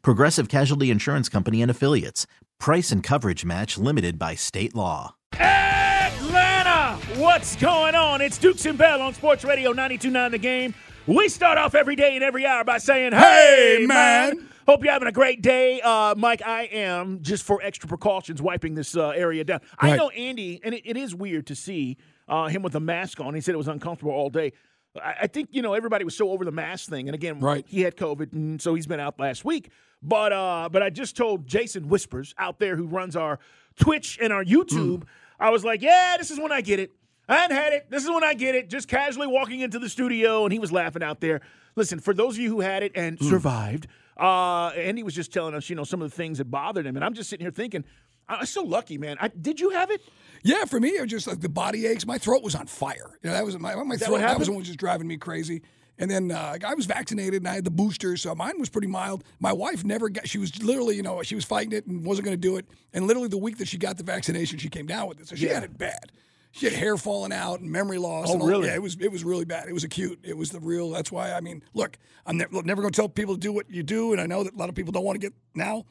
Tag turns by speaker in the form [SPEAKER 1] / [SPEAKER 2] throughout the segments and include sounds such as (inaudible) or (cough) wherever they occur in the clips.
[SPEAKER 1] Progressive Casualty Insurance Company and Affiliates. Price and coverage match limited by state law.
[SPEAKER 2] Atlanta! What's going on? It's Dukes and Bell on Sports Radio 92.9 The Game. We start off every day and every hour by saying, Hey,
[SPEAKER 3] Hey,
[SPEAKER 2] man!
[SPEAKER 3] man.
[SPEAKER 2] Hope you're having a great day. Uh, Mike, I am, just for extra precautions, wiping this uh, area down. I know Andy, and it, it is weird to see uh, him with a mask on. He said it was uncomfortable all day. I, think, you know, everybody was so over the mask thing. And again,
[SPEAKER 3] Right.
[SPEAKER 2] he had COVID, and so he's been out last week. But uh, but I just told Jason Whispers out there who runs our Twitch and our YouTube, I was like, yeah, this is when I get it. I hadn't had it. This is when I get it. Just casually walking into the studio, and he was laughing out there. Listen, for those of you who had it and survived, uh, Andy was just telling us, you know, some of the things that bothered him, and I'm just sitting here thinking, I'm so lucky, man. I, did you have it?
[SPEAKER 3] Yeah, for me, it was just like the body aches. My throat was on fire. You know, that was my my
[SPEAKER 2] that
[SPEAKER 3] throat. That was what was just driving me crazy. And then uh, I was vaccinated and I had the booster, so mine was pretty mild. My wife never got. She was literally, you know, she was fighting it and wasn't going to do it. And literally the week that she got the vaccination, she came down with it. So she
[SPEAKER 2] Yeah.
[SPEAKER 3] had it bad. She had hair falling out and memory loss.
[SPEAKER 2] Oh,
[SPEAKER 3] and all-
[SPEAKER 2] really?
[SPEAKER 3] Yeah, it was it was really bad. It was acute. It was the real. That's why I mean, look, I'm ne- never going to tell people to do what you do, and I know that a lot of people don't want to get now.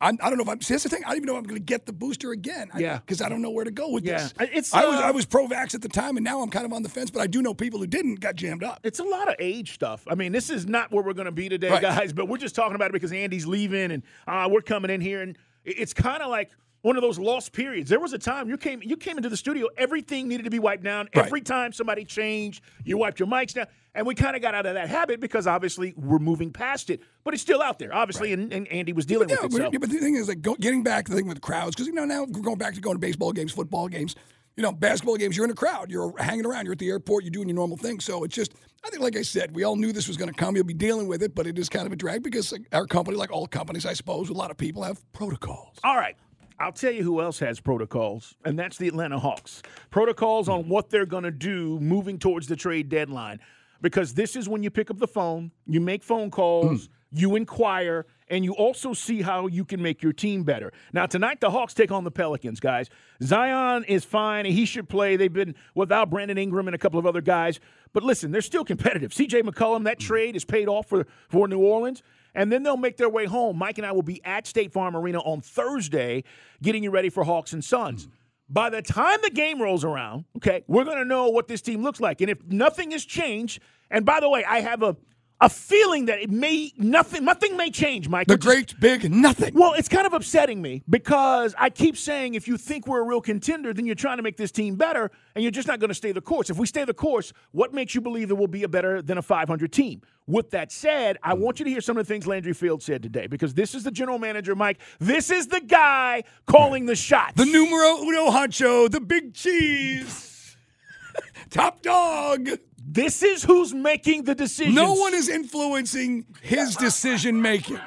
[SPEAKER 3] I'm, I don't know if I'm. See, that's the thing. I don't even know if I'm going to get the booster again.
[SPEAKER 2] I, Yeah.
[SPEAKER 3] because I don't know where to go with
[SPEAKER 2] Yeah.
[SPEAKER 3] this.
[SPEAKER 2] I- it's,
[SPEAKER 3] I was
[SPEAKER 2] uh,
[SPEAKER 3] I was pro-vax at the time, and now I'm kind of on the fence. But I do know people who didn't got jammed up.
[SPEAKER 2] It's a lot of age stuff. I mean, this is not where we're going to be today,
[SPEAKER 3] Right.
[SPEAKER 2] guys. But we're just talking about it because Andy's leaving, and uh, we're coming in here, and it's kind of like one of those lost periods. There was a time you came you came into the studio, everything needed to be wiped down.
[SPEAKER 3] Right.
[SPEAKER 2] Every time somebody changed, you wiped your mics down, and we kind of got out of that habit because obviously we're moving past it. But it's still out there, obviously, and, and Andy was dealing with it.
[SPEAKER 3] but,
[SPEAKER 2] So.
[SPEAKER 3] yeah, but the thing is, like, go, getting back to the thing with crowds, because you know now we're going back to going to baseball games, football games. You know, basketball games, you're in a crowd, you're hanging around, you're at the airport, you're doing your normal thing. So it's just, I think, like I said, we all knew this was going to come. You'll be dealing with it, but it is kind of a drag because like, our company, like all companies, I suppose, a lot of people have protocols.
[SPEAKER 2] All right. I'll tell you who else has protocols, and that's the Atlanta Hawks. Protocols on what they're going to do moving towards the trade deadline. Because this is when you pick up the phone, you make phone calls, mm. You inquire, and you also see how you can make your team better. Now, tonight, the Hawks take on the Pelicans, guys. Zion is fine, and he should play. They've been without Brandon Ingram and a couple of other guys. But listen, they're still competitive. CJ McCollum, that mm. trade is paid off for, for New Orleans and then they'll make their way home. Mike and I will be at State Farm Arena on Thursday, getting you ready for Hawks and Suns. Mm. By the time the game rolls around, okay, we're going to know what this team looks like. And if nothing has changed, and by the way, I have a a feeling that it may nothing nothing may change, Mike.
[SPEAKER 3] The
[SPEAKER 2] is-
[SPEAKER 3] great big nothing.
[SPEAKER 2] well, it's kind of upsetting me because I keep saying if you think we're a real contender, then you're trying to make this team better, and you're just not going to stay the course. If we stay the course, what makes you believe that we'll be a better than a 500 team? With that said, I mm. want you to hear some of the things Landry Field said today because this is the general manager, Mike. This is the guy calling the shots.
[SPEAKER 3] The numero uno honcho, the big cheese, (laughs) top dog.
[SPEAKER 2] This is who's making the decisions.
[SPEAKER 3] No one is influencing his decision making.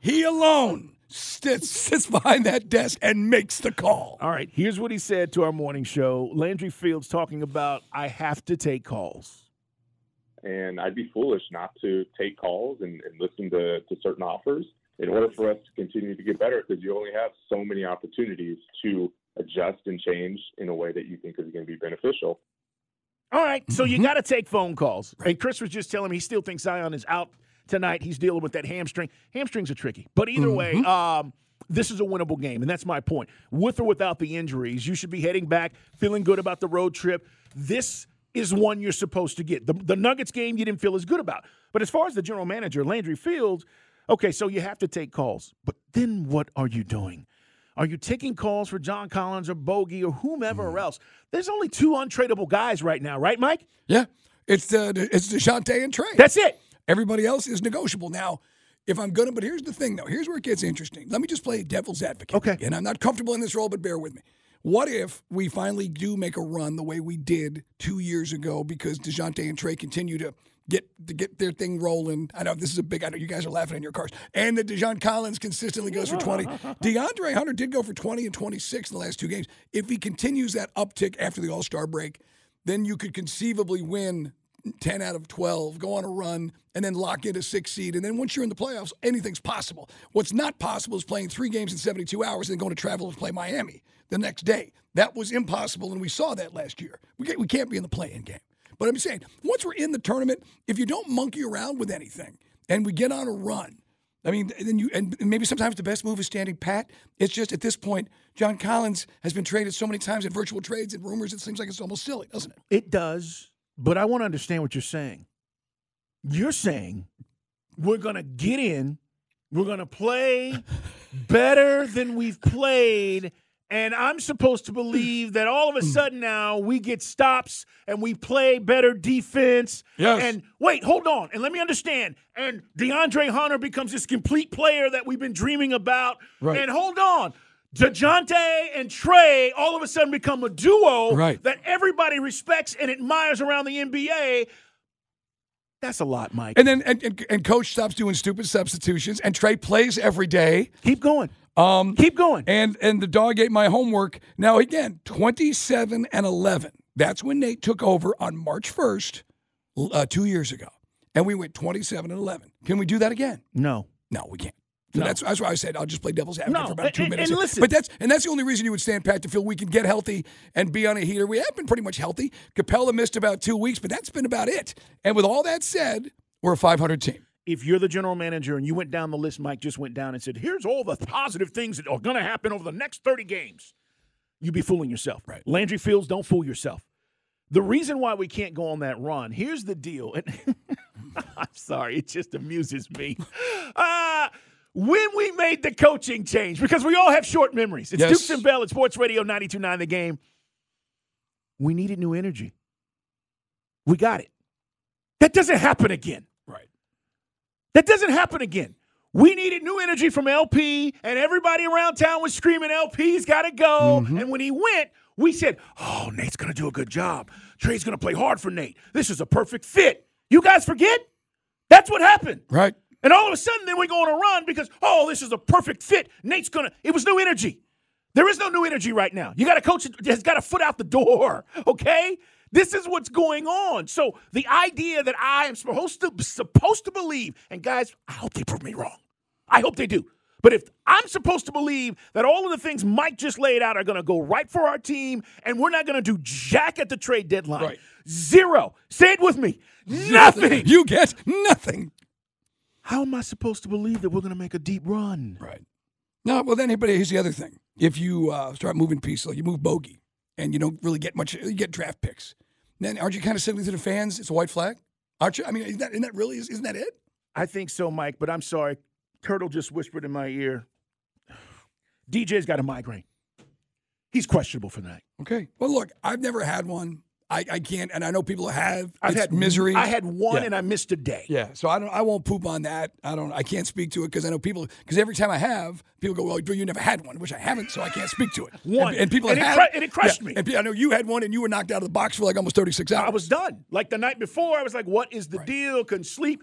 [SPEAKER 3] He alone sits, sits behind that desk and makes the call.
[SPEAKER 2] All right, here's what he said to our morning show. Landry Fields talking about I have to take calls.
[SPEAKER 4] and I'd be foolish not to take calls and, and listen to, to certain offers in order for us to continue to get better because you only have so many opportunities to adjust and change in a way that you think is going to be beneficial.
[SPEAKER 2] All right, so
[SPEAKER 3] Mm-hmm.
[SPEAKER 2] you got to take phone calls. And Chris was just telling me he still thinks Zion is out tonight. He's dealing with that hamstring. Hamstrings are tricky, but either way,
[SPEAKER 3] Mm-hmm.
[SPEAKER 2] um, this is a winnable game, and that's my point. With or without the injuries, you should be heading back, feeling good about the road trip. This is one you're supposed to get. The, the Nuggets game you didn't feel as good about, but as far as the general manager, Landry Fields, okay, so you have to take calls, but then what are you doing? Are you taking calls for John Collins or Bogey or whomever else? There's only two untradeable guys right now, right, Mike?
[SPEAKER 3] Yeah, it's uh, it's Dejounte and Trey.
[SPEAKER 2] That's it.
[SPEAKER 3] Everybody else is negotiable now. If I'm gonna, but here's the thing though. Here's where it gets interesting. Let me just play devil's advocate.
[SPEAKER 2] Okay.
[SPEAKER 3] And I'm not comfortable in this role, but bear with me. What if we finally do make a run the way we did two years ago because Dejounte and Trey continue to get to get their thing rolling? I know this is a big. I know you guys are laughing in your cars. And that Dejon Collins consistently goes for 20. (laughs) DeAndre Hunter did go for 20 and 26 in the last two games. If he continues that uptick after the All Star break, then you could conceivably win 10 out of 12, go on a run, and then lock in a six seed. And then once you're in the playoffs, anything's possible. What's not possible is playing three games in 72 hours and then going to travel and play Miami the next day. That was impossible, and we saw that last year. We can't, we can't be in the play in game. But I'm saying, once we're in the tournament, if you don't monkey around with anything and we get on a run, I mean, then you and maybe sometimes the best move is standing pat. It's just at this point, John Collins has been traded so many times in virtual trades and rumors. It seems like it's almost silly, doesn't it?
[SPEAKER 2] It does, but I want to understand what you're saying. You're saying we're going to get in, we're going to play (laughs) better than we've played, and I'm supposed to believe that all of a sudden now we get stops and we play better defense.
[SPEAKER 3] Yes.
[SPEAKER 2] And wait, hold on, and let me understand. And DeAndre Hunter becomes this complete player that we've been dreaming about.
[SPEAKER 3] Right.
[SPEAKER 2] And hold on. DeJounte and Trey all of a sudden become a duo
[SPEAKER 3] Right.
[SPEAKER 2] that everybody respects and admires around the NBA. That's a lot, Mike.
[SPEAKER 3] And then and, and, and coach stops doing stupid substitutions, and Trey plays every day.
[SPEAKER 2] Keep going.
[SPEAKER 3] Um,
[SPEAKER 2] Keep going.
[SPEAKER 3] and and the dog ate my homework. Now again, twenty seven and eleven. That's when Nate took over on March first, uh, two years ago, and we went twenty seven and eleven. Can we do that again?
[SPEAKER 2] no.
[SPEAKER 3] No, we can't. So
[SPEAKER 2] No.
[SPEAKER 3] that's, that's why I said I'll just play devil's advocate
[SPEAKER 2] No,
[SPEAKER 3] for about two
[SPEAKER 2] and-
[SPEAKER 3] minutes.
[SPEAKER 2] and listen-
[SPEAKER 3] but that's and that's the only reason you would stand pat to feel we can get healthy and be on a heater. We have been pretty much healthy. Capela missed about two weeks, but that's been about it. And with all that said, we're a 500 team.
[SPEAKER 2] If you're the general manager and you went down the list, Mike just went down and said, here's all the positive things that are going to happen over the next 30 games, you'd be fooling yourself.
[SPEAKER 3] Right.
[SPEAKER 2] Landry Fields, don't fool yourself. The reason why we can't go on that run, here's the deal. And (laughs) I'm sorry, it just amuses me. Uh, when we made the coaching change, because we all have short memories. It's
[SPEAKER 3] Yes.
[SPEAKER 2] Dukes and Bell at Sports Radio 92.9 The Game. We needed new energy. We got it. That doesn't happen again. That doesn't happen again. We needed new energy from LP, and everybody around town was screaming, LP's got to go.
[SPEAKER 3] Mm-hmm.
[SPEAKER 2] And when he went, we said, Oh, Nate's going to do a good job. Trey's going to play hard for Nate. This is a perfect fit. You guys forget? That's what happened.
[SPEAKER 3] Right.
[SPEAKER 2] And all of a sudden, then we go on a run because, oh, this is a perfect fit. Nate's going to, it was new energy. There is no new energy right now. You got a coach that has got a foot out the door, (laughs) okay? This is what's going on. So the idea that I am supposed to supposed to believe, and guys, I hope they prove me wrong. I hope they do. But if I'm supposed to believe that all of the things Mike just laid out are going to go right for our team, and we're not going to do jack at the trade deadline,
[SPEAKER 3] Right.
[SPEAKER 2] zero. Say it with me. Nothing.
[SPEAKER 3] You get nothing.
[SPEAKER 2] How am I supposed to believe that we're going to make a deep run?
[SPEAKER 3] Right. No, well then, but here's the other thing. If you uh, start moving pieces, like you move bogey, and you don't really get much, you get draft picks. Then aren't you kind of signaling to the fans it's a white flag? Aren't you? I mean, isn't that, isn't that really? Isn't that it?
[SPEAKER 2] I think so, Mike, but I'm sorry. Turtle just whispered in my ear. DJ's got a migraine. He's questionable for that.
[SPEAKER 3] Okay. Well, look, I've never had one. I, I can't, and I know people have.
[SPEAKER 2] I've had
[SPEAKER 3] misery.
[SPEAKER 2] I had one
[SPEAKER 3] Yeah.
[SPEAKER 2] and I missed a day.
[SPEAKER 3] Yeah, so I don't. I won't poop on that. I don't. I can't speak to it because I know people. Because every time I have, people go, "Well, you never had one," which I haven't, so I can't speak to it.
[SPEAKER 2] One.
[SPEAKER 3] and, and people
[SPEAKER 2] And it
[SPEAKER 3] have,
[SPEAKER 2] cru- and it crushed
[SPEAKER 3] yeah,
[SPEAKER 2] me.
[SPEAKER 3] And I know you had one, and you were knocked out of the box for like almost thirty six hours.
[SPEAKER 2] I was done. Like the night before, I was like, what is the deal? Couldn't sleep.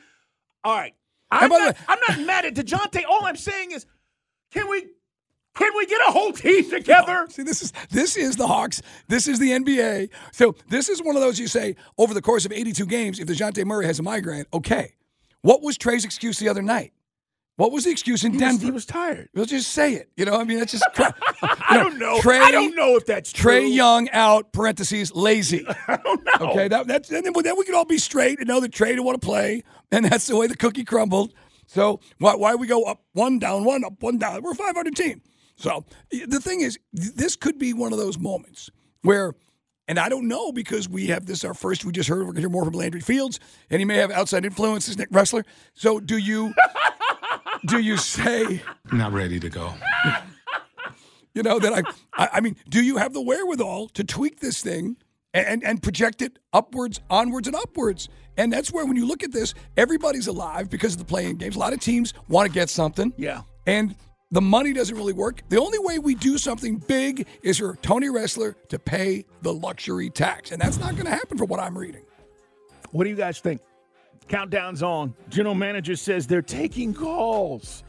[SPEAKER 2] All right. I'm not,
[SPEAKER 3] way-
[SPEAKER 2] I'm not mad at DeJounte. All I'm saying is, can we can we get a whole team together? (laughs)
[SPEAKER 3] See, this is this is the Hawks. This is the NBA. So this is one of those you say over the course of 82 games, if Dejounte Murray has a migraine, okay. What was Trey's excuse the other night? What was the excuse in
[SPEAKER 2] He was,
[SPEAKER 3] Denver?
[SPEAKER 2] he was tired.
[SPEAKER 3] We'll just say it. You know, I mean, that's just. (laughs)
[SPEAKER 2] I don't know.
[SPEAKER 3] Trey,
[SPEAKER 2] I don't know if that's
[SPEAKER 3] Trey
[SPEAKER 2] true.
[SPEAKER 3] Young out, parentheses, lazy. (laughs)
[SPEAKER 2] I don't know.
[SPEAKER 3] Okay, that, that's and then, then we can all be straight and know that Trey didn't want to play, and that's the way the cookie crumbled. So why why we go up one down one up one down? We're a 500 team. So the thing is, this could be one of those moments where, and I don't know because we have this our first. We just heard we're going to hear more from Landry Fields, and he may have outside influences, Nick Ressler. So do you (laughs) do you say?
[SPEAKER 5] Not ready to go. (laughs)
[SPEAKER 3] You know that I, I. I mean, do you have the wherewithal to tweak this thing and and project it upwards, onwards, and upwards? And that's where when you look at this, everybody's alive because of the playing games. A lot of teams want to get something.
[SPEAKER 2] Yeah.
[SPEAKER 3] And the money doesn't really work. The only way we do something big is for Tony Ressler to pay the luxury tax. And that's not going to happen from what I'm reading.
[SPEAKER 2] What do you guys think? Countdown's on. General manager says they're taking calls.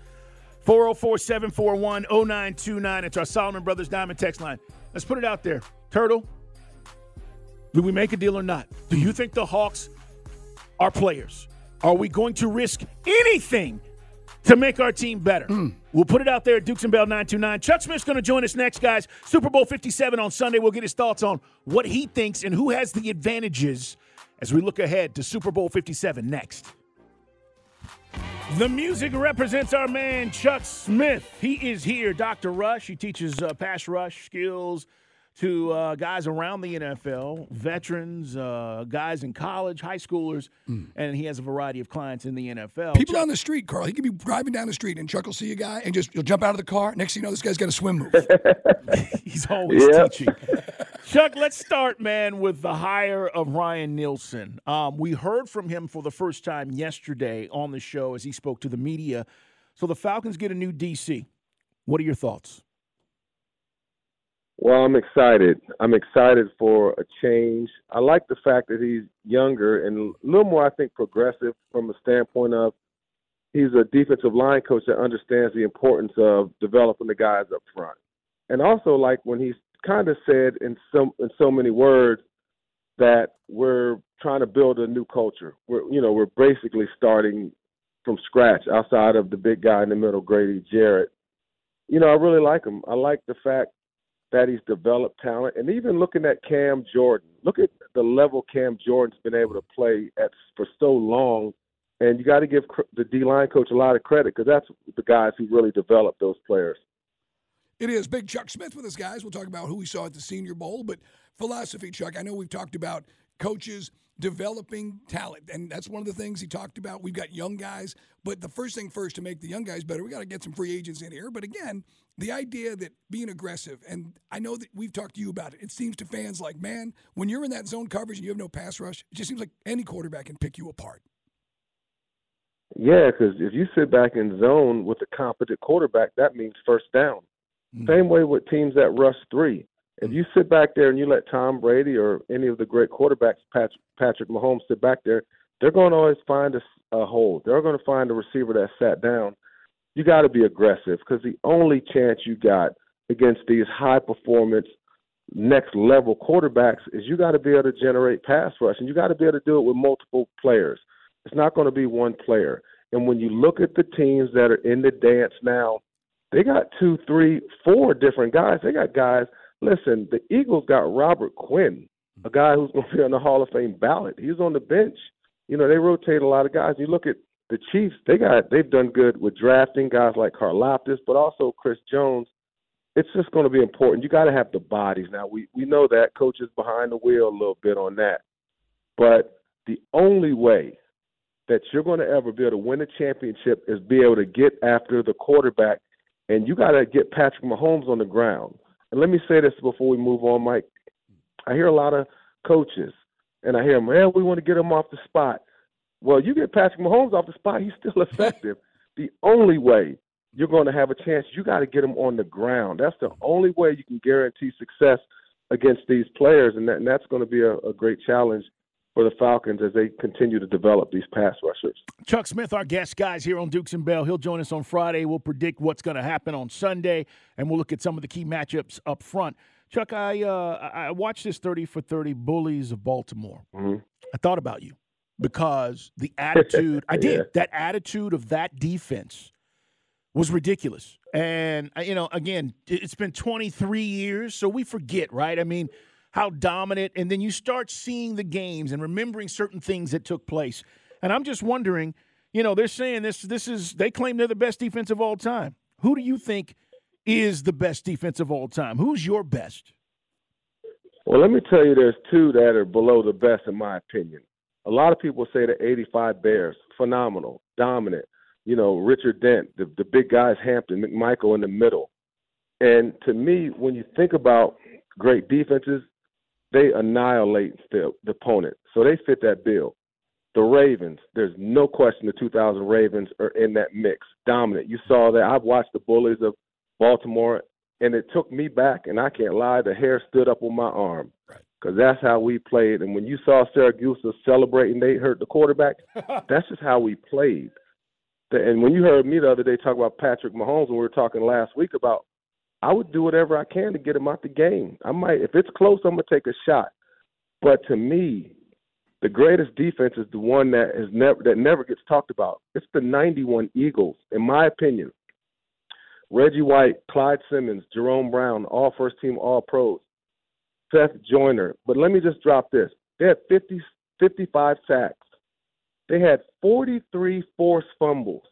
[SPEAKER 2] 404 741 0929. It's our Solomon Brothers Diamond text line. Let's put it out there. Turtle, do we make a deal or not? Do you think the Hawks are players? Are we going to risk anything to make our team better? Mm. We'll put it out there at Dukes and Bell 929. Chuck Smith's going to join us next, guys. Super Bowl 57 on Sunday. We'll get his thoughts on what he thinks and who has the advantages as we look ahead to Super Bowl 57 next. The music represents our man, Chuck Smith. He is here, Dr. Rush. He teaches uh, pass rush skills to uh, guys around the NFL, veterans, uh, guys in college, high schoolers, mm. and he has a variety of clients in the NFL.
[SPEAKER 3] People Chuck, on the street, Carl. He could be driving down the street and Chuck will see a guy and just he'll jump out of the car. Next thing you know, this guy's got a swim move. (laughs)
[SPEAKER 2] He's always teaching. Chuck, let's start, man, with the hire of Ryan Nielsen. Um, we heard from him for the first time yesterday on the show as he spoke to the media. So the Falcons get a new DC. What are your thoughts?
[SPEAKER 5] Well, I'm excited. I'm excited for a change. I like the fact that he's younger and a little more, I think, progressive from a standpoint of he's a defensive line coach that understands the importance of developing the guys up front. And also, like when he's kind of said in some in so many words that we're trying to build a new culture. We're you know we're basically starting from scratch outside of the big guy in the middle, Grady Jarrett. You know, I really like him. I like the fact that he's developed talent. And even looking at Cam Jordan, look at the level Cam Jordan's been able to play at for so long. And you got to give the D line coach a lot of credit because that's the guys who really developed those players.
[SPEAKER 3] It is Big Chuck Smith with us, guys. We'll talk about who we saw at the Senior Bowl, but philosophy, Chuck. I know we've talked about coaches developing talent. And that's one of the things he talked about. We've got young guys, but the first thing first to make the young guys better, we got to get some free agents in here. But again, the idea that being aggressive, and I know that we've talked to you about it, it seems to fans like, man, when you're in that zone coverage and you have no pass rush, it just seems like any quarterback can pick you apart.
[SPEAKER 5] Yeah, because if you sit back in zone with a competent quarterback, that means first down. Mm-hmm. Same way with teams that rush three. If you sit back there and you let Tom Brady or any of the great quarterbacks, Patrick, Patrick Mahomes, sit back there, they're going to always find a, a hole. They're going to find a receiver that sat down. You got to be aggressive because the only chance you got against these high performance, next level quarterbacks is you got to be able to generate pass rush and you got to be able to do it with multiple players. It's not going to be one player. And when you look at the teams that are in the dance now, they got two, three, four different guys. They got guys – Listen, the Eagles got Robert Quinn, a mm-hmm. guy who's going to be on the Hall of Fame ballot. He's on the bench. You know, they rotate a lot of guys. You look at the Chiefs; they got they've done good with drafting guys like Karlaftis, but also Chris Jones. It's just going to be important. You got to have the bodies. Now we we know that coaches behind the wheel a little bit on that, but the only way that you're going to ever be able to win a championship is be able to get after the quarterback, and you got to get Patrick Mahomes on the ground. And let me say this before we move on, Mike. I hear a lot of coaches, and I hear them, well, we want to get him off the spot. Well, you get Patrick Mahomes off the spot, he's still (laughs) effective. the only way you're going to have a chance, you got to get him on the ground. That's the only way you can guarantee success against these players, and, that, and that's going to be a, a great challenge for the Falcons as they continue to develop these pass rushers.
[SPEAKER 2] Chuck Smith, our guest, guys, here on Dukes and Bell. He'll join us on Friday. We'll predict what's going to happen on Sunday, and we'll look at some of the key matchups up front. Chuck, I uh, I watched this 30 for 30 Bullies of Baltimore. Mm-hmm. I thought about you because the (laughs) attitude, I did, yeah. that attitude of that defense was ridiculous. And, uh, you know, again, it's been 23 years, so we forget, right? I mean, how dominant, and then you start seeing the games and remembering certain things that took place. And I'm just wondering, you know, they're saying this this is they claim they're the best defense of all time. Who do you think is the best defense of all time? Who's your best?
[SPEAKER 5] Well, let me tell you, there's two that are below the best in my opinion. A lot of people say the '85 Bears, phenomenal, dominant. You know, Richard Dent, the the big guys, Hampton, McMichael in the middle. And to me, when you think about great defenses, they annihilate the, the opponent. So they fit that bill. The Ravens, there's no question the 2000 Ravens are in that mix, dominant. You saw that. I've watched the Bullies of Baltimore, and it took me back, and I can't lie, the hair stood up on my arm because that's how we played. And when you saw Siragusa celebrating, they hurt the quarterback. (laughs) that's just how we played. And when you heard me the other day talk about Patrick Mahomes, and we were talking last week about, I would do whatever I can to get him out the game. I might, if it's close, I'm gonna take a shot. But to me, the greatest defense is the one that is never that never gets talked about. It's the '91 Eagles, in my opinion. Reggie White, Clyde Simmons, Jerome Brown, all first team All Pros, Seth Joyner. But let me just drop this: they had 50, 55 sacks. They had 43 forced fumbles.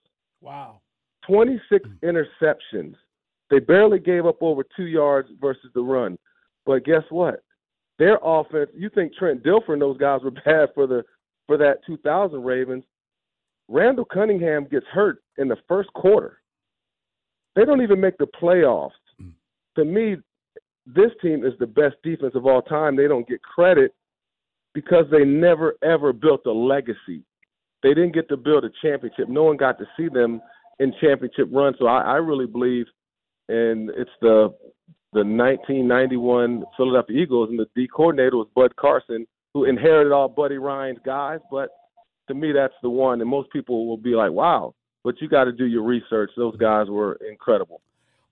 [SPEAKER 2] Wow.
[SPEAKER 5] 26 hmm. interceptions. They barely gave up over two yards versus the run. But guess what? Their offense. You think Trent Dilfer and those guys were (laughs) bad for the for that 2000 Ravens? Randall Cunningham gets hurt in the first quarter. They don't even make the playoffs. Mm. To me, this team is the best defense of all time. They don't get credit because they never ever built a legacy. They didn't get to build a championship. No one got to see them in championship runs. So I, I really believe, and it's the the 1991 Philadelphia Eagles, and the D coordinator was Bud Carson, who inherited all Buddy Ryan's guys. But to me, that's the one. And most people will be like, "Wow," but you got to do your research. Those guys were incredible.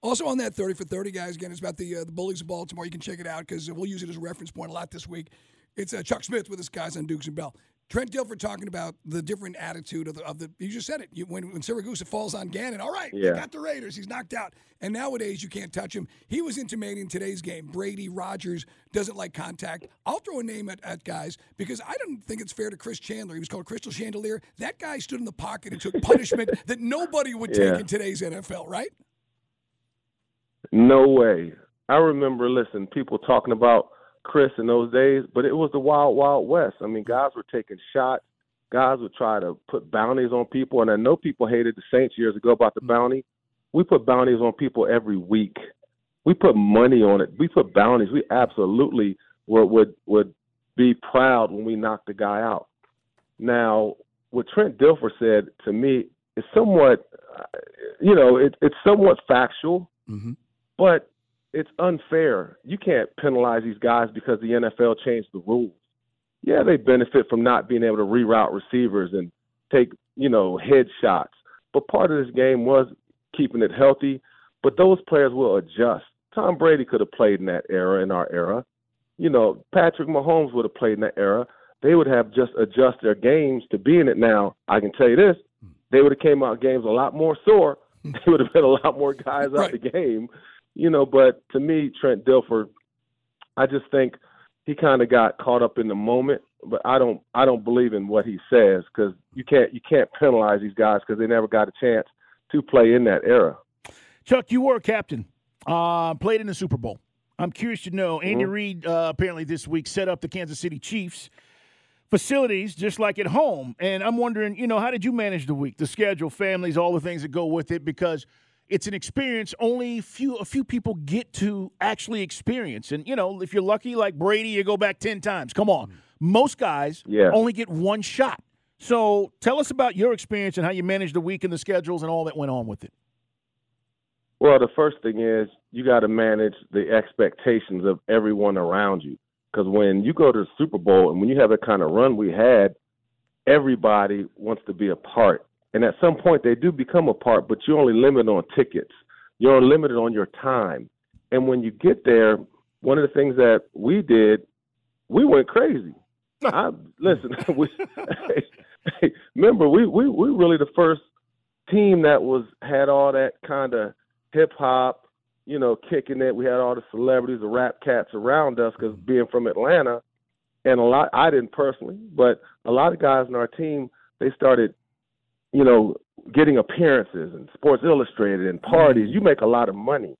[SPEAKER 3] Also on that 30 for 30, guys, again, it's about the uh, the Bullies of Baltimore. You can check it out because we'll use it as a reference point a lot this week. It's uh, Chuck Smith with his guys on Dukes and Bell. Trent Dilfer talking about the different attitude of the of the. You just said it. You, when when Siragusa falls on Gannon, all right, yeah. got the Raiders. He's knocked out, and nowadays you can't touch him. He was intimating today's game. Brady Rodgers doesn't like contact. I'll throw a name at, at guys because I don't think it's fair to Chris Chandler. He was called Crystal Chandelier. That guy stood in the pocket and took (laughs) punishment that nobody would yeah. take in today's NFL. Right?
[SPEAKER 5] No way. I remember, listen, people talking about Chris in those days, but it was the wild, wild west. I mean, guys were taking shots. Guys would try to put bounties on people, and I know people hated the Saints years ago about the mm-hmm. bounty. We put bounties on people every week. We put money on it. We put bounties. We absolutely would would, would be proud when we knocked the guy out. Now, what Trent Dilfer said to me is somewhat, uh, you know, it, it's somewhat factual, mm-hmm. but it's unfair. You can't penalize these guys because the NFL changed the rules. Yeah, they benefit from not being able to reroute receivers and take, you know, headshots. But part of this game was keeping it healthy. But those players will adjust. Tom Brady could have played in that era, in our era. You know, Patrick Mahomes would have played in that era. They would have just adjusted their games to be in it now. I can tell you this: they would have came out games a lot more sore. (laughs) They would have had a lot more guys out the game you know, but to me, Trent Dilfer, I just think he kind of got caught up in the moment. But I don't, I don't believe in what he says because you can't, you can't penalize these guys because they never got a chance to play in that era.
[SPEAKER 2] Chuck, you were a captain, uh, played in the Super Bowl. I'm curious to know. Andy mm-hmm. Reid uh, apparently this week set up the Kansas City Chiefs facilities just like at home, and I'm wondering, you know, how did you manage the week, the schedule, families, all the things that go with it? Because it's an experience only few a few people get to actually experience. And you know, if you're lucky, like Brady, you go back ten times. Come on, most guys yeah. only get one shot. So tell us about your experience and how you managed the week and the schedules and all that went on with it.
[SPEAKER 5] Well, the first thing is you got to manage the expectations of everyone around you. Because when you go to the Super Bowl and when you have the kind of run we had, everybody wants to be a part and at some point they do become a part, but you're only limited on tickets. You're limited on your time. And when you get there, one of the things that we did, we went crazy. (laughs) I listen. (laughs) we, hey, (laughs) remember, we we we really the first team that was had all that kind of hip hop, you know, kicking it. We had all the celebrities, the rap cats around us because mm-hmm. being from Atlanta, and a lot. I didn't personally, but a lot of guys in our team they started you know, getting appearances and Sports Illustrated and parties, you make a lot of money.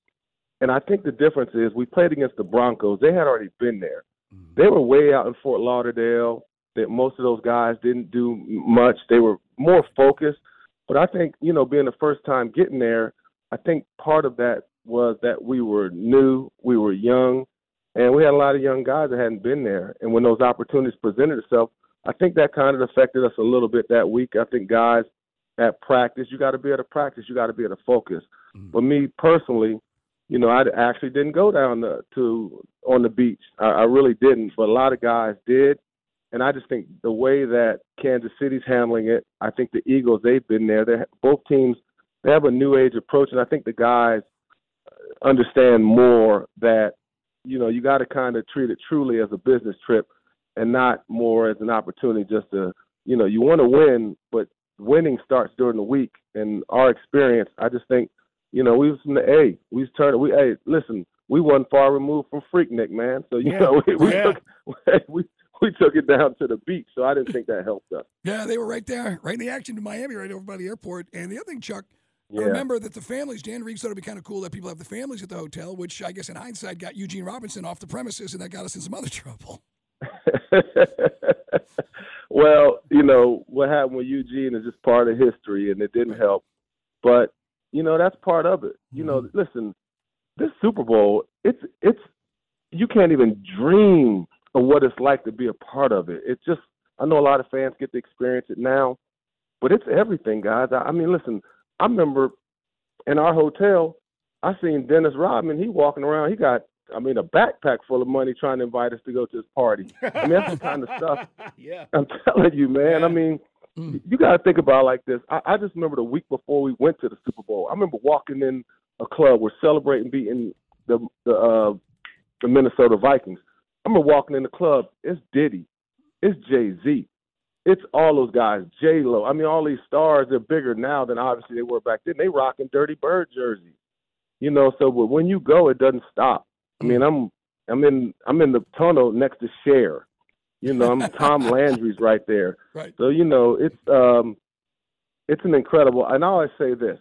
[SPEAKER 5] And I think the difference is we played against the Broncos. They had already been there. Mm-hmm. They were way out in Fort Lauderdale. That most of those guys didn't do much. They were more focused. But I think, you know, being the first time getting there, I think part of that was that we were new, we were young, and we had a lot of young guys that hadn't been there. And when those opportunities presented itself, I think that kind of affected us a little bit that week. I think guys at practice, you got to be able to practice, you got to be able to focus. Mm-hmm. But me personally, you know, I actually didn't go down the, to on the beach. I, I really didn't, but a lot of guys did. And I just think the way that Kansas City's handling it, I think the Eagles they've been there. They both teams they have a new age approach, and I think the guys understand more that you know you got to kind of treat it truly as a business trip and not more as an opportunity just to you know you want to win, but winning starts during the week. And our experience, I just think you know, we was in the A. We was turning. We hey, listen, we wasn't far removed from Freaknik, man. So you yeah. know, (laughs) we, we yeah. took (laughs) we we took it down to the beach. So I didn't think that helped us.
[SPEAKER 3] Yeah, they were right there, right in the action in Miami, right over by the airport. And the other thing, Chuck. Yeah. Remember that the families, Dan Reeves thought it'd be kind of cool that people have the families at the hotel, which I guess in hindsight got Eugene Robinson off the premises, and that got us in some other (laughs) trouble.
[SPEAKER 5] Well, you know what happened with Eugene is just part of history, and it didn't help. But you know, that's part of it. You know, mm-hmm. listen, this Super Bowl, it's it's you can't even dream of what it's like to be a part of it. It's just I know a lot of fans get to experience it now, but it's everything, guys. I, I mean, listen, I remember in our hotel, I seen Dennis Rodman. He walking around. He got, I mean, a backpack full of money trying to invite us to go to his party. I mean, that's the kind of stuff. (laughs)
[SPEAKER 2] yeah.
[SPEAKER 5] I'm telling you, man. Yeah. I mean, Mm. You got to think about like this. I, I just remember the week before we went to the Super Bowl. I remember walking in a club. We're celebrating beating the the uh, the Minnesota Vikings. I remember walking in the club. It's Diddy, it's Jay Z, it's all those guys. J Lo. I mean, all these stars. They're bigger now than obviously they were back then. They rocking Dirty Bird jerseys. You know, so but when you go, it doesn't stop. I mean, I'm I'm in I'm in the tunnel next to Cher. You know, I'm (laughs) Tom Landry's right there.
[SPEAKER 3] Right.
[SPEAKER 5] So you know, it's um, it's an incredible. And I always say this: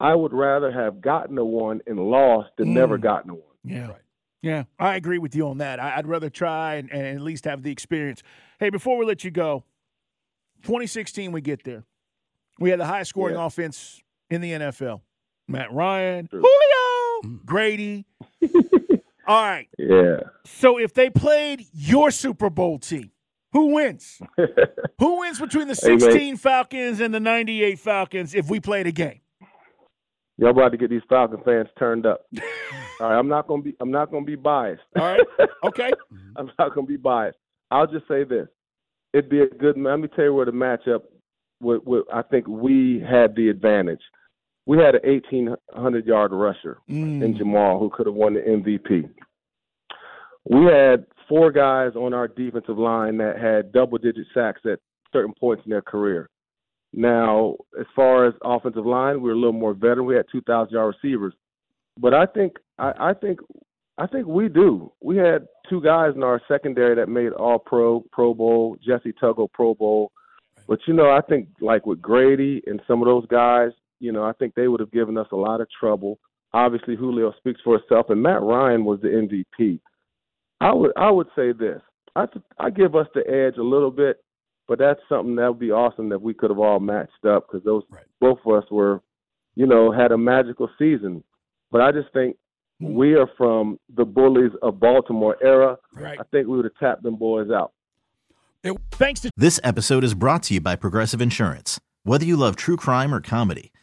[SPEAKER 5] I would rather have gotten a one and lost than mm. never gotten a one.
[SPEAKER 2] Yeah. Right. Yeah, I agree with you on that. I'd rather try and, and, at least have the experience. Hey, before we let you go, 2016, we get there. We had the highest scoring yeah. offense in the NFL. Matt Ryan, True. Julio. Grady. (laughs) All right.
[SPEAKER 5] Yeah.
[SPEAKER 2] So if they played your Super Bowl team, who wins? (laughs) who wins between the 16 hey, Falcons and the 98 Falcons if we played a game?
[SPEAKER 5] Y'all about to get these Falcon fans turned up. All right, I'm not gonna be I'm not gonna be biased.
[SPEAKER 2] All right. (laughs) Okay.
[SPEAKER 5] I'm not gonna be biased. I'll just say this. It'd be a good let me tell you where the matchup with, with I think we had the advantage we had an 1,800 yard rusher mm. in Jamal who could have won the MVP. We had four guys on our defensive line that had double digit sacks at certain points in their career. Now, as far as offensive line, we are a little more veteran. We had 2,000 yard receivers, but I think I, I think I think we do. We had two guys in our secondary that made All Pro, Pro Bowl, Jessie Tuggle, Pro Bowl. But you know, I think like with Grady and some of those guys, you know, I think they would have given us a lot of trouble. Obviously, Julio speaks for himself, and Matt Ryan was the MVP. I would I would say this. I I give us the edge a little bit, but that's something that would be awesome that we could have all matched up because those right. both of us were, you know, had a magical season. But I just think mm-hmm. we are from the bullies of Baltimore era.
[SPEAKER 2] Right.
[SPEAKER 5] I think we would have tapped them boys out.
[SPEAKER 2] It, thanks to
[SPEAKER 1] this episode is brought to you by Progressive Insurance. Whether you love true crime or comedy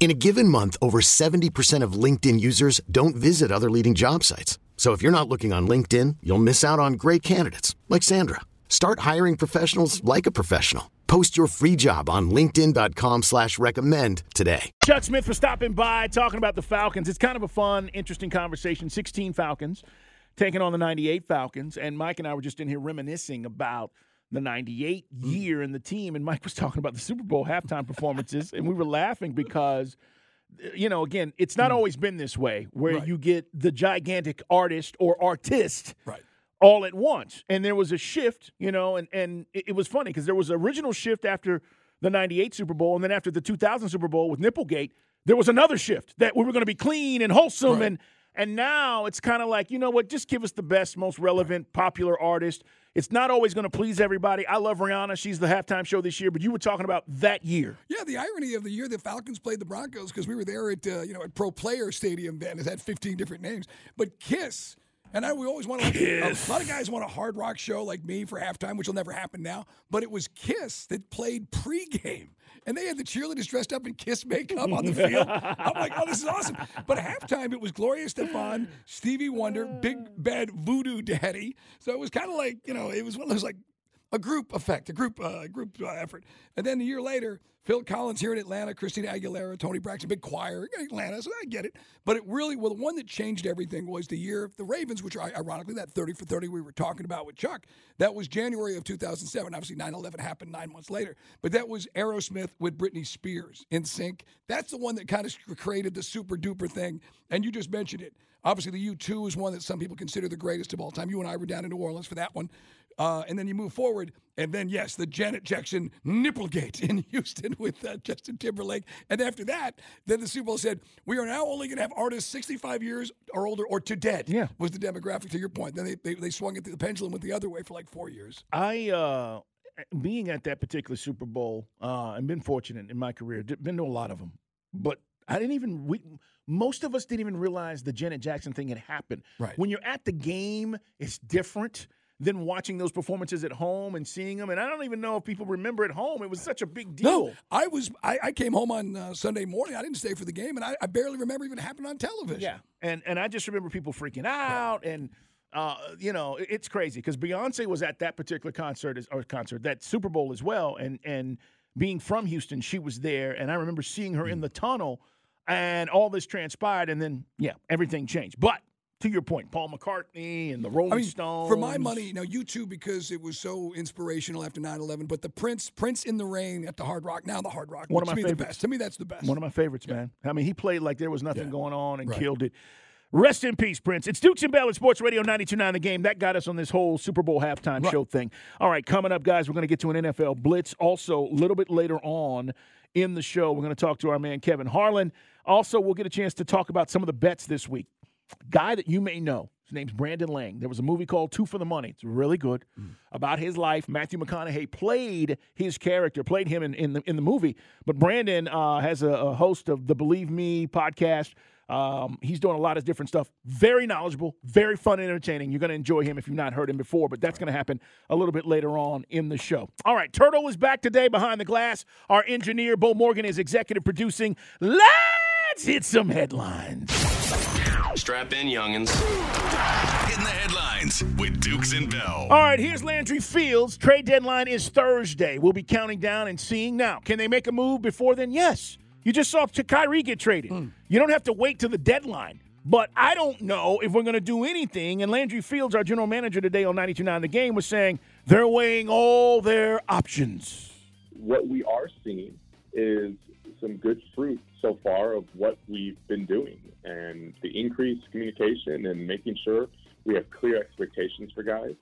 [SPEAKER 6] In a given month, over 70% of LinkedIn users don't visit other leading job sites. So if you're not looking on LinkedIn, you'll miss out on great candidates like Sandra. Start hiring professionals like a professional. Post your free job on linkedin.com slash recommend today.
[SPEAKER 2] Chuck Smith for stopping by, talking about the Falcons. It's kind of a fun, interesting conversation. 16 Falcons taking on the 98 Falcons. And Mike and I were just in here reminiscing about the 98 mm. year in the team. And Mike was talking about the Super Bowl halftime performances. and we were laughing because, you know, again, it's not mm. always been this way where
[SPEAKER 3] Right.
[SPEAKER 2] you get the gigantic artist or artist
[SPEAKER 3] Right.
[SPEAKER 2] all at once. And there was a shift, you know, and, and it, it was funny because there was an original shift after the 98 Super Bowl. And then after the 2000 Super Bowl with Nipplegate, there was another shift that we were going to be clean and wholesome.
[SPEAKER 3] Right.
[SPEAKER 2] And, and now it's kind of like, you know what, just give us the best, most relevant, popular artist. It's not always going to please everybody. I love Rihanna. She's the halftime show this year, but you were talking about that year.
[SPEAKER 3] Yeah, the irony of the year the Falcons played the Broncos because we were there at uh, you know at Pro Player Stadium then. It had 15 different names, but Kiss. And I, we always want like, a lot of guys want a hard rock show like me for halftime, which will never happen now. But it was Kiss that played pregame, and they had the cheerleaders dressed up in Kiss makeup on the field. I'm like, oh, this is awesome. (laughs) But at halftime, it was Gloria Estefan, Stevie Wonder, Big Bad Voodoo Daddy. So it was kind of like you know, it was one of those like a group effect, a group uh, group uh, effort. And then a year later, Phil Collins here in Atlanta, Christina Aguilera, Toni Braxton, big choir, Atlanta, so I get it. But it really, well, the one that changed everything was the year of the Ravens, which are ironically that 30 for 30 we were talking about with Chuck. That was January of 2007. Obviously, 9 11 happened nine months later. But that was Aerosmith with Britney Spears NSYNC. That's the one that kind of created the super duper thing. And you just mentioned it. Obviously, the U2 is one that some people consider the greatest of all time. You and I were down in New Orleans for that one. Uh, and then you move forward, and then yes, the Janet Jackson Nipplegate (laughs) in Houston with uh, Justin Timberlake. And after that, then the Super Bowl said we are now only going to have artists 65 years or older or to dead.
[SPEAKER 2] Yeah.
[SPEAKER 3] was the demographic. To your point, then they they, they swung it. The pendulum went the other way for like four years.
[SPEAKER 2] I uh being at that particular Super Bowl uh and been fortunate in my career, been to a lot of them. But I didn't even we most of us didn't even realize the Janet Jackson thing had happened.
[SPEAKER 3] Right.
[SPEAKER 2] When you're at the game, it's different than watching those performances at home and seeing them. And I don't even know if people remember at home. It was such a big deal.
[SPEAKER 3] No, I was I, I came home on uh, Sunday morning. I didn't stay for the game, and I, I barely remember even happening on television.
[SPEAKER 2] Yeah, and and I just remember people freaking out, and uh, you know, it's crazy because Beyonce was at that particular concert or concert that Super Bowl as well, and and being from Houston, she was there, and I remember seeing her
[SPEAKER 3] Mm.
[SPEAKER 2] in the tunnel, and all this transpired, and then yeah, everything changed. But to your point, Paul McCartney and the Rolling
[SPEAKER 3] I mean,
[SPEAKER 2] Stones.
[SPEAKER 3] for my money, now U2, because it was so inspirational after 9-11, but the Prince, Prince in the Rain at the Hard Rock, now the Hard Rock,
[SPEAKER 2] One of
[SPEAKER 3] to
[SPEAKER 2] my
[SPEAKER 3] me the best. To me, that's the best.
[SPEAKER 2] One of my favorites, man. I mean, he played like there was nothing
[SPEAKER 3] Yeah.
[SPEAKER 2] going on and
[SPEAKER 3] Right.
[SPEAKER 2] killed it. Rest in peace, Prince. It's Dukes and Bell at Sports Radio 92.9 The Game. That got us on this whole Super Bowl halftime
[SPEAKER 3] Right.
[SPEAKER 2] show thing. All right, coming up, guys, we're going to get to an NFL Blitz. Also, a little bit later on in the show, we're going to talk to our man, Kevin Harlan. Also, we'll get a chance to talk about some of the bets this week. Guy that you may know. His name's Brandon Lang. There was a movie called Two for the Money. It's really good about his life. Matthew McConaughey played his character, played him in, in the in the movie. But Brandon uh, has a, a host of the Believe Me podcast. Um, he's doing a lot of different stuff. Very knowledgeable, very fun and entertaining. You're going to enjoy him if you've not heard him before, but that's going to happen a little bit later on in the show. All right, Turtle is back today behind the glass. Our engineer, Bo Morgan, is executive producing. Let's hit some headlines.
[SPEAKER 7] Strap in, youngins.
[SPEAKER 8] Hitting the headlines with Dukes and Bell.
[SPEAKER 2] All right, here's Landry Fields. Trade deadline is Thursday. We'll be counting down and seeing now. Can they make a move before then? Yes. You just saw Ch- Kyrie get traded. Hmm. You don't have to wait to the deadline. But I don't know if we're going to do anything. And Landry Fields, our general manager today on 92.9 The Game, was saying they're weighing all their options.
[SPEAKER 4] what we are seeing is some good fruit so far of what we've been doing and the increased communication and making sure we have clear expectations for guys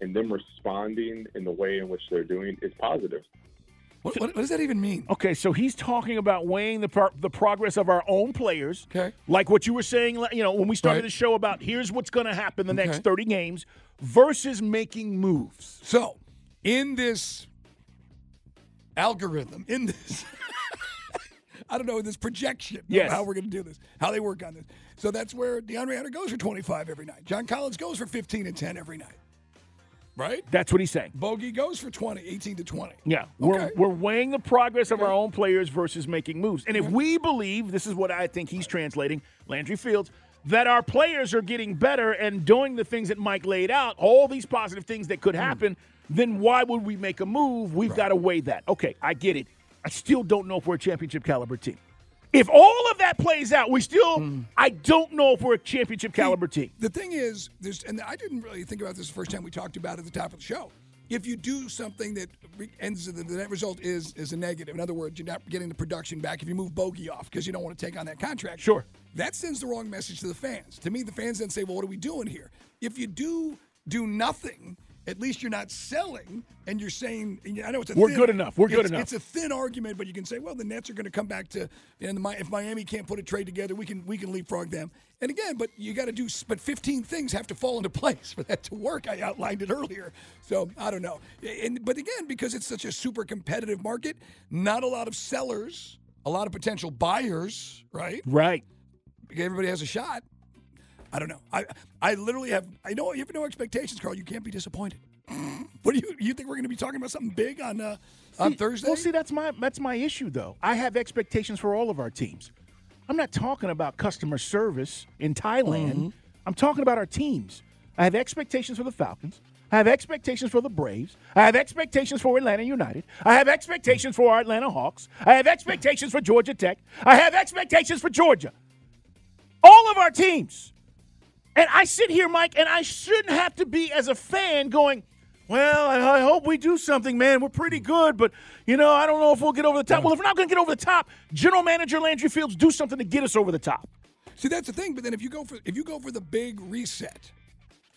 [SPEAKER 4] and them responding in the way in which they're doing is positive.
[SPEAKER 3] What, what, what does that even mean?
[SPEAKER 2] Okay, so he's talking about weighing the pro- the progress of our own players.
[SPEAKER 3] Okay.
[SPEAKER 2] Like what you were saying, you know, when we started
[SPEAKER 3] Right.
[SPEAKER 2] the show about here's what's going to happen the next 30 games versus making moves.
[SPEAKER 3] So, in this algorithm, in this, (laughs) I don't know, this projection of
[SPEAKER 2] Yes.
[SPEAKER 3] how we're going to do this, how they work on this. So that's where DeAndre Hunter goes for 25 every night. John Collins goes for 15 and 10 every night. right?
[SPEAKER 2] That's what he's saying.
[SPEAKER 3] Bogey goes for 20, 18 to 20.
[SPEAKER 2] Yeah, we're, we're weighing the progress of our own players versus making moves. And if we believe, this is what I think he's translating, Landry Fields, that our players are getting better and doing the things that Mike laid out, all these positive things that
[SPEAKER 3] Hmm.
[SPEAKER 2] could happen, then why would we make a move? We've got to weigh that. Okay, I get it. I still don't know if we're a championship caliber team. If all of that plays out, we still,
[SPEAKER 3] Hmm.
[SPEAKER 2] I don't know if we're a championship caliber team.
[SPEAKER 3] The thing is, there's, and I didn't really think about this the first time we talked about it at the top of the show. If you do something that ends, the, the net result is is a negative. In other words, you're not getting the production back. If you move Bogey off because you don't want to take on that contract,
[SPEAKER 2] Sure.
[SPEAKER 3] that sends the wrong message to the fans. To me, the fans then say, "Well, what are we doing here?" If you do do nothing, at least you're not selling, and you're saying, and I know it's a
[SPEAKER 2] We're
[SPEAKER 3] thin-
[SPEAKER 2] good enough. We're good enough.
[SPEAKER 3] It's a thin argument, but you can say, well, the Nets are going to come back to, and the, if Miami can't put a trade together, we can we can leapfrog them. And again, but you got to do, but 15 things have to fall into place for that to work. I outlined it earlier, so I don't know. And but again, because it's such a super competitive market, not a lot of sellers, a lot of potential buyers, right?
[SPEAKER 2] Right.
[SPEAKER 3] Everybody has a shot. I don't know. I I literally have. I know you have no expectations, Carl. You can't be disappointed. What do you you think we're going to be talking about something big on uh, on
[SPEAKER 2] See-
[SPEAKER 3] Thursday?
[SPEAKER 2] Well, see, that's my that's my issue though. I have expectations for all of our teams. I'm not talking about customer service in Thailand.
[SPEAKER 3] Mm-hmm.
[SPEAKER 2] I'm talking about our teams. I have expectations for the Falcons. I have expectations for the Braves. I have expectations for Atlanta United. I have expectations for our Atlanta Hawks. I have expectations for Georgia Tech. I have expectations for Georgia. All of our teams. And I sit here, Mike, and I shouldn't have to be as a fan going, well, I, I hope we do something, man. We're pretty good, but you know, I don't know if we'll get over the top. Well, if we're not going to get over the top, General Manager Landry Fields do something to get us over the top.
[SPEAKER 3] See, that's the thing. But then if you go for if you go for the big reset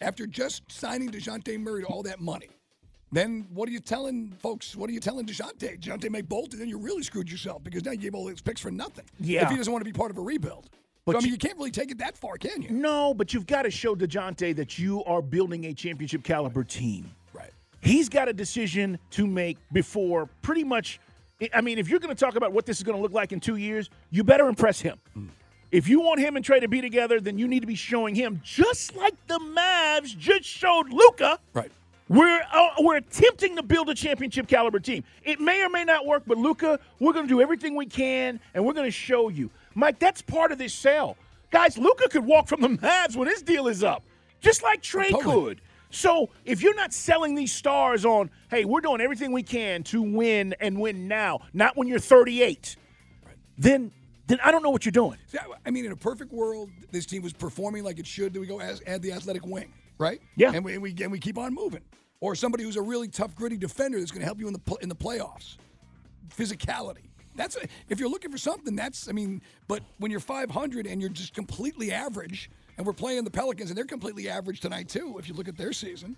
[SPEAKER 3] after just signing Dejounte Murray to all that money, then what are you telling folks? What are you telling Dejounte? Dejounte may bolt, and then you really screwed yourself because now you gave all those picks for nothing.
[SPEAKER 2] Yeah.
[SPEAKER 3] If he doesn't want to be part of a rebuild.
[SPEAKER 2] But
[SPEAKER 3] so, I mean,
[SPEAKER 2] you-
[SPEAKER 3] you can't really take it that far, can you?
[SPEAKER 2] No, but you've got to show Dejounte that you are building a championship caliber team.
[SPEAKER 3] Right.
[SPEAKER 2] He's got a decision to make before pretty much. I mean, if you're going to talk about what this is going to look like in two years, you better impress him. If you want him and Trae to be together, then you need to be showing him, just like the Mavs just showed Luka.
[SPEAKER 3] Right.
[SPEAKER 2] We're uh, we're attempting to build a championship caliber team. It may or may not work, but Luka, we're going to do everything we can, and we're going to show you, Mike. That's part of this sale, guys. Luka could walk from the Mavs when his deal is up, just like Trae oh,
[SPEAKER 3] Totally.
[SPEAKER 2] could. So if you're not selling these stars on, hey, we're doing everything we can to win and win now, not when you're 38, then then I don't know what you're doing.
[SPEAKER 3] See, I- I mean, in a perfect world, this team was performing like it should. Do we go as, add the athletic wing, right?
[SPEAKER 2] Yeah.
[SPEAKER 3] And we, and we and we keep on moving. Or somebody who's a really tough, gritty defender that's going to help you in the in the playoffs. Physicality. That's a, if you're looking for something. That's I mean, but when you're 500 and you're just completely average, and we're playing the Pelicans and they're completely average tonight too. If you look at their season,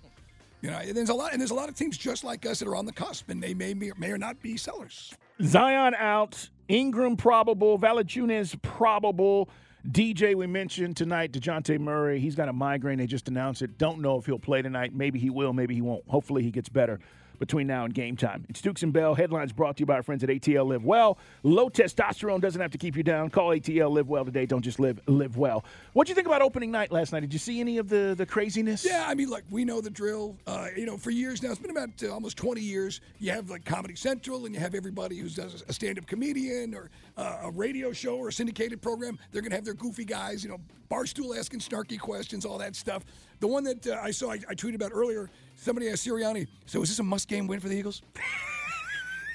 [SPEAKER 3] you know, and there's a lot and there's a lot of teams just like us that are on the cusp, and they may may, may or not be sellers.
[SPEAKER 2] Zion out, Ingram probable, Valanciunas probable. DJ we mentioned tonight, Dejounte Murray. He's got a migraine. They just announced it. Don't know if he'll play tonight. Maybe he will. Maybe he won't. Hopefully he gets better between now and game time. It's Dukes and Bell. Headlines brought to you by our friends at ATL Live Well. Low testosterone doesn't have to keep you down. Call ATL Live Well today. Don't just live live well. What'd you think about opening night last night? Did you see any of the the craziness?
[SPEAKER 3] Yeah, I mean, like we know the drill. Uh, you know, for years now, it's been about uh, almost 20 years. You have like Comedy Central, and you have everybody who does a stand-up comedian or uh, a radio show or a syndicated program. They're gonna have their goofy guys, you know, barstool asking snarky questions, all that stuff. The one that uh, I saw, I, I tweeted about earlier. Somebody asked Sirianni, "So is this a must-game win for the Eagles?" (laughs)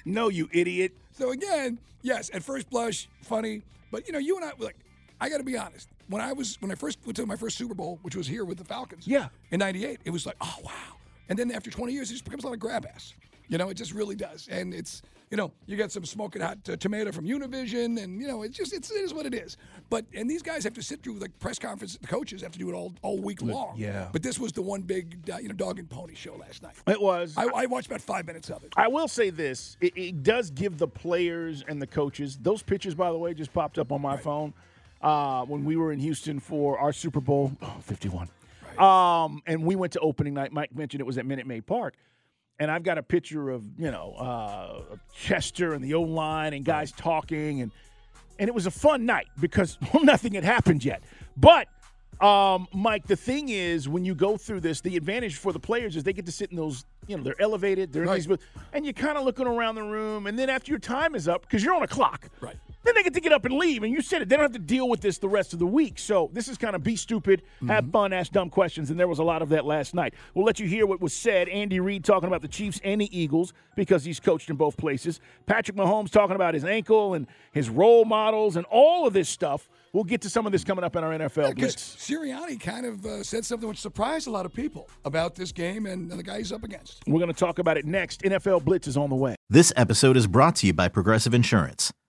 [SPEAKER 2] No, you idiot.
[SPEAKER 3] So again, yes, at first blush, funny, but you know, you and I like. I got to be honest. When I was when I first went to my first Super Bowl, which was here with the Falcons,
[SPEAKER 2] Yeah.
[SPEAKER 3] in '98, it was like, oh wow. And then after 20 years, it just becomes a lot of grab ass. You know, it just really does. And it's you know, you get some smoking hot uh, tomato from Univision, and you know, it's just it's, it is what it is. But and these guys have to sit through like press conference. The coaches have to do it all all week long.
[SPEAKER 2] yeah.
[SPEAKER 3] But this was the one big uh, you know dog and pony show last night.
[SPEAKER 2] It was.
[SPEAKER 3] I, I watched about five minutes of it.
[SPEAKER 2] I will say this: it, it does give the players and the coaches. Those pictures, by the way, just popped up on my phone uh, when we were in Houston for our Super Bowl oh, 51. Um, and we went to opening night. Mike mentioned it was at Minute Maid Park. And I've got a picture of you know uh, Chester and the O line and guys talking and and it was a fun night because (laughs) well, nothing had happened yet. But Um, Mike, the thing is, when you go through this, the advantage for the players is they get to sit in those, you know, they're elevated, they're in
[SPEAKER 3] Right.
[SPEAKER 2] these, and you're kind of looking around the room, and then after your time is up, because you're on a clock,
[SPEAKER 3] Right.
[SPEAKER 2] Then they get to get up and leave, and you said it. They don't have to deal with this the rest of the week. So this is kind of be stupid, have fun, ask dumb questions, and there was a lot of that last night. We'll let you hear what was said. Andy Reid talking about the Chiefs and the Eagles because he's coached in both places. Patrick Mahomes talking about his ankle and his role models and all of this stuff. We'll get to some of this coming up in our NFL
[SPEAKER 3] Because
[SPEAKER 2] Blitz.
[SPEAKER 3] Sirianni kind of uh, said something which surprised a lot of people about this game and, and the guy he's up against.
[SPEAKER 2] We're going to talk about it next. NFL Blitz is on the way.
[SPEAKER 1] This episode is brought to you by Progressive Insurance.